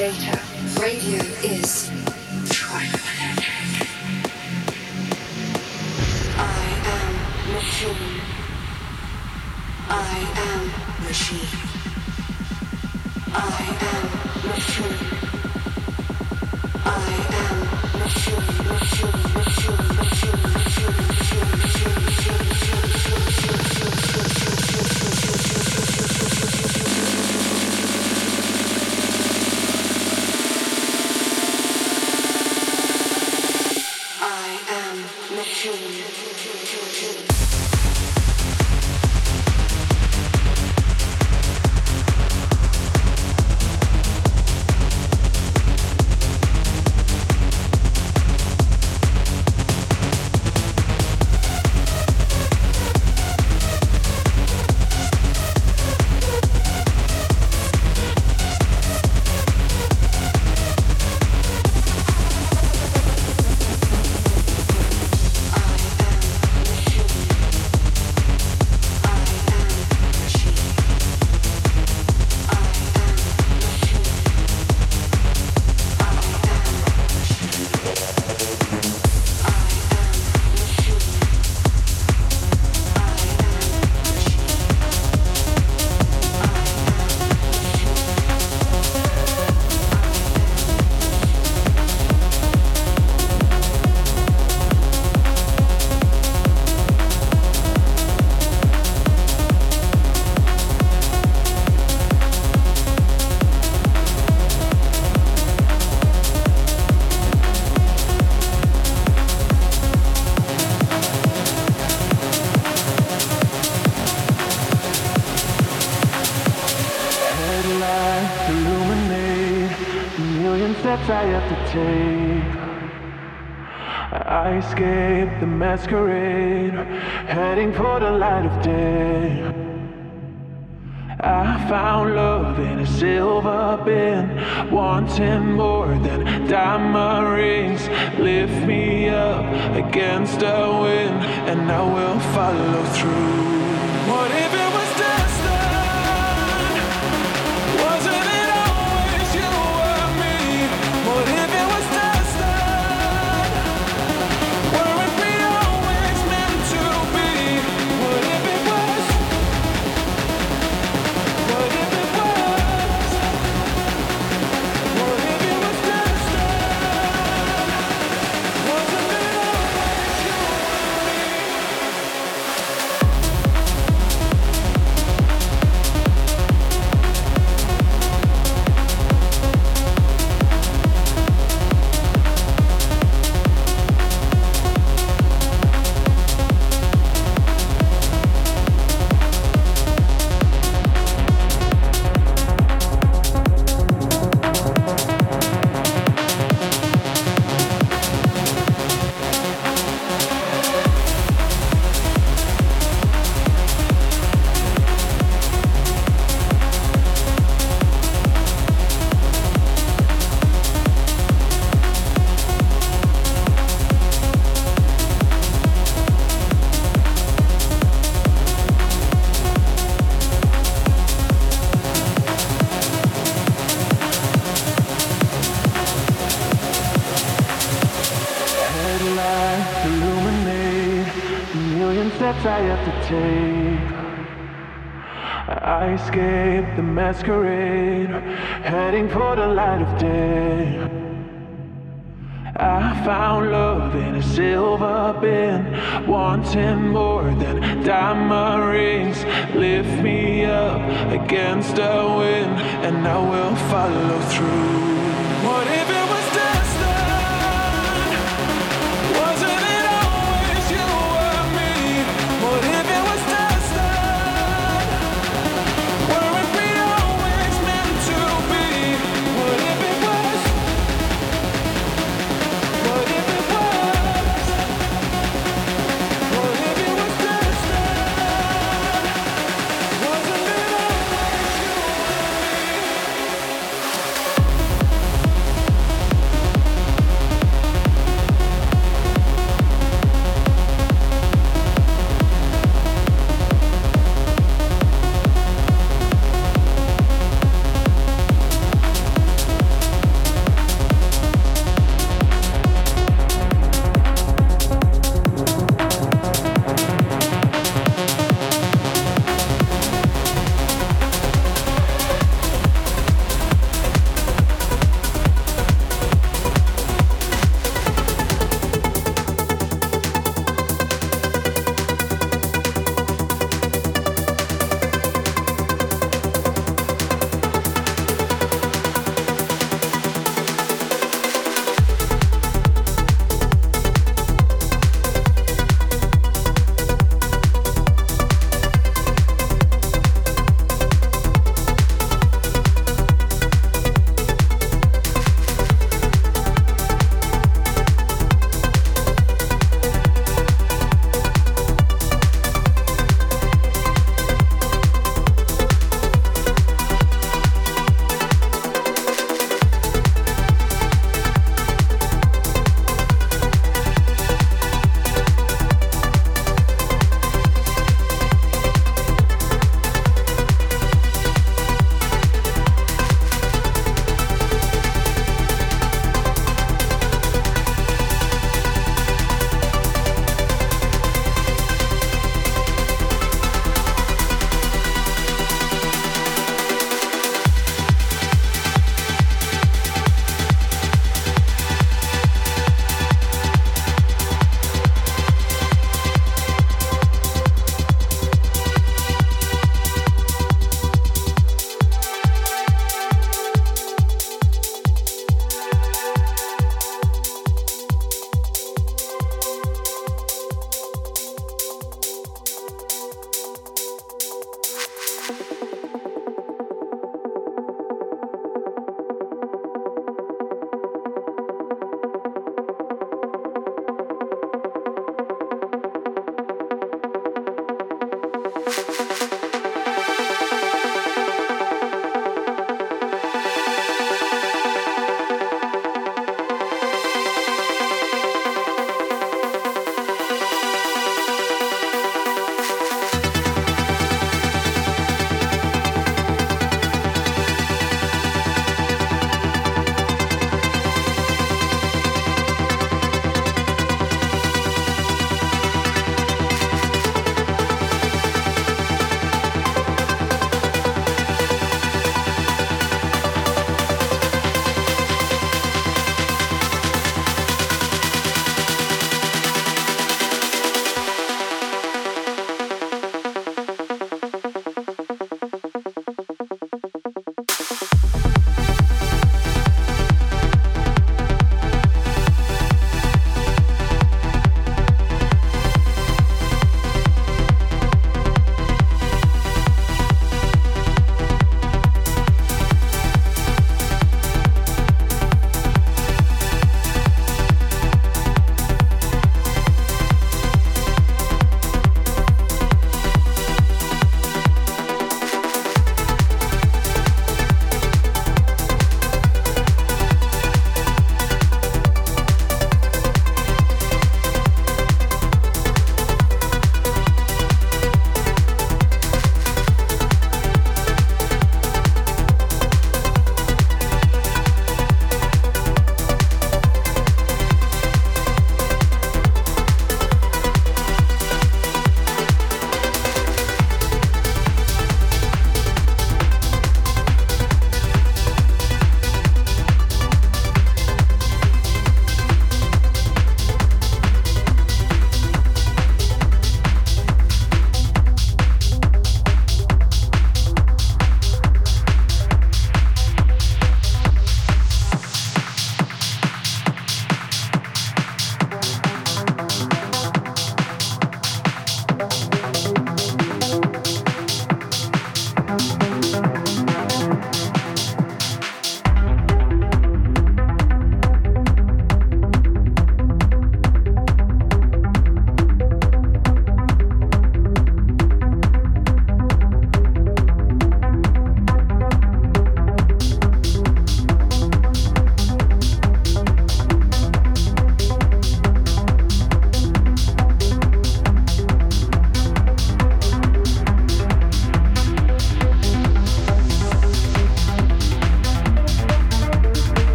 data,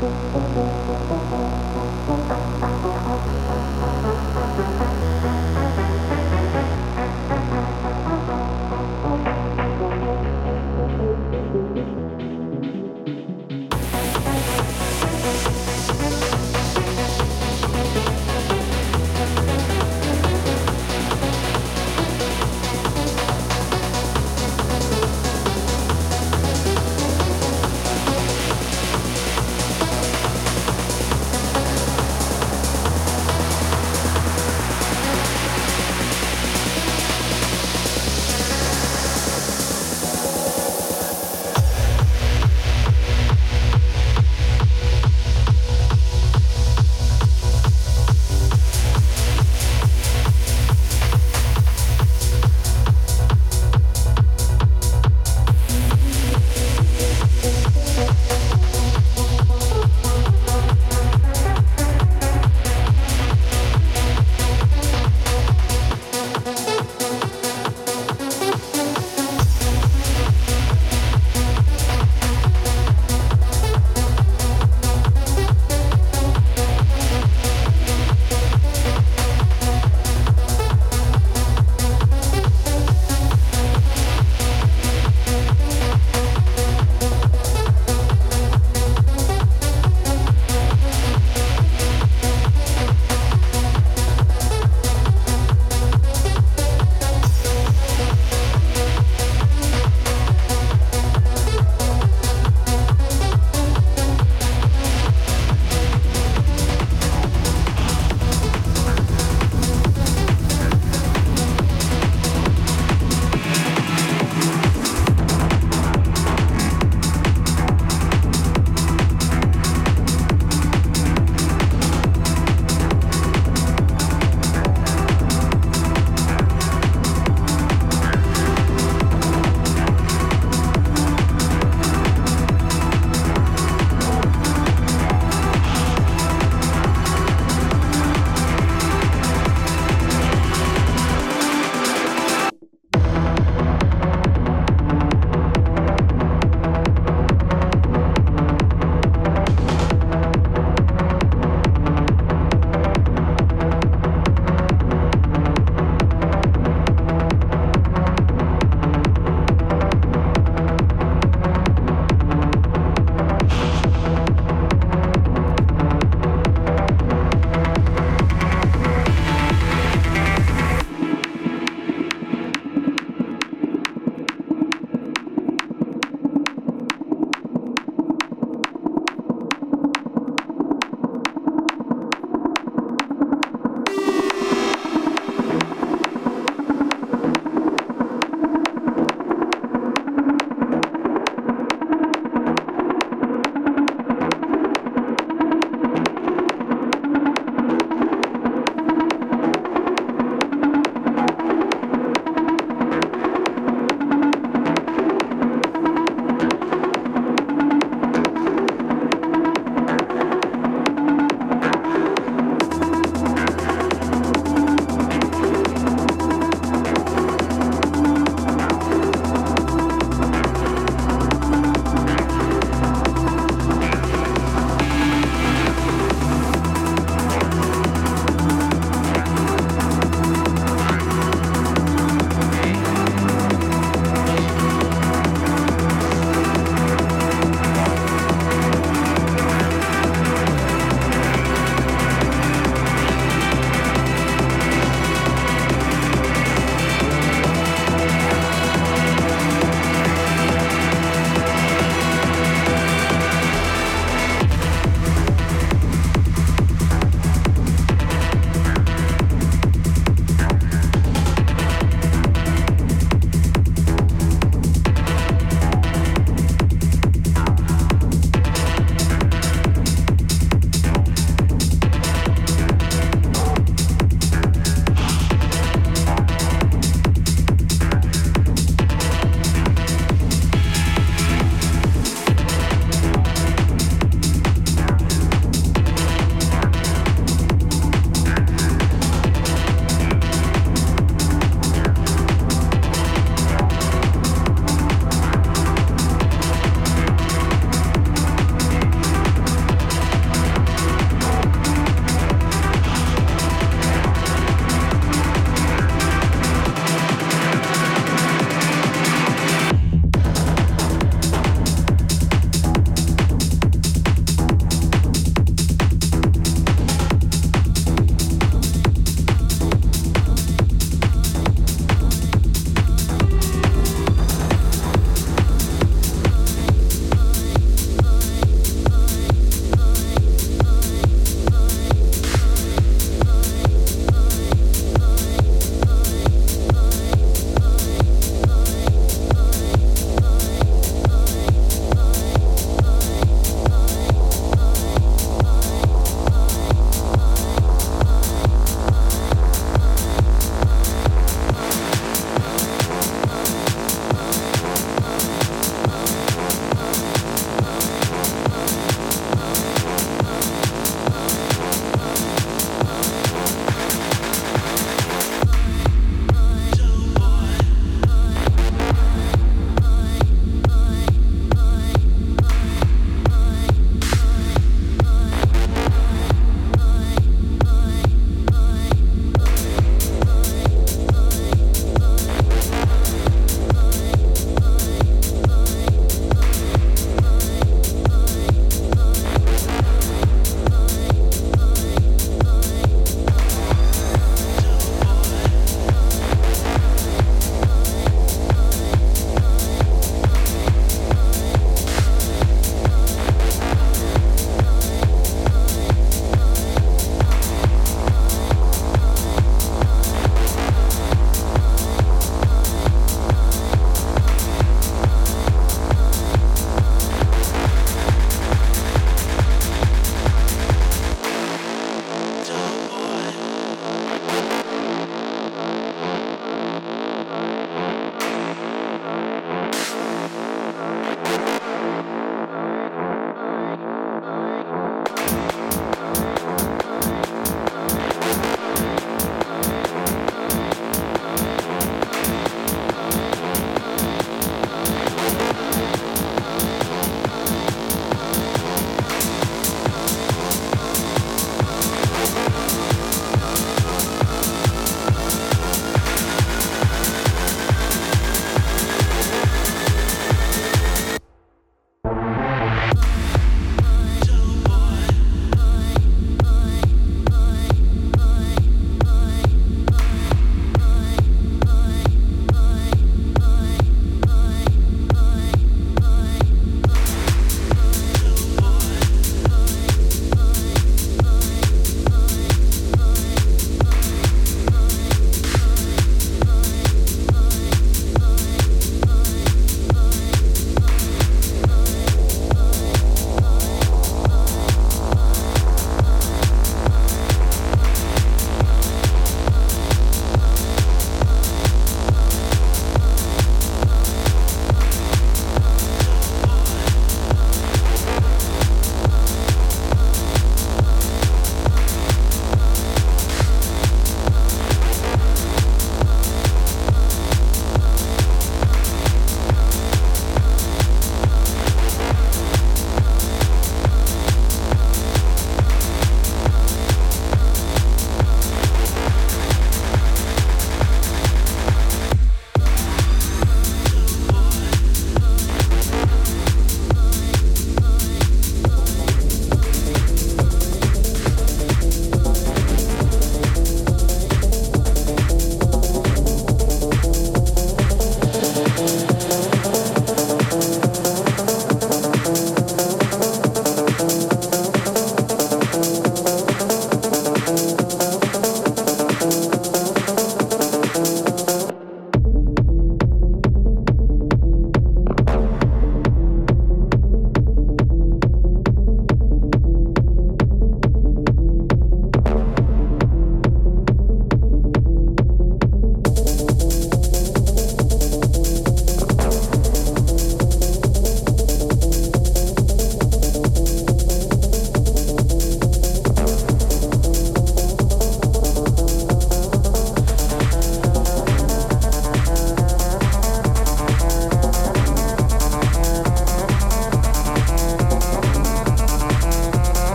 Thank you.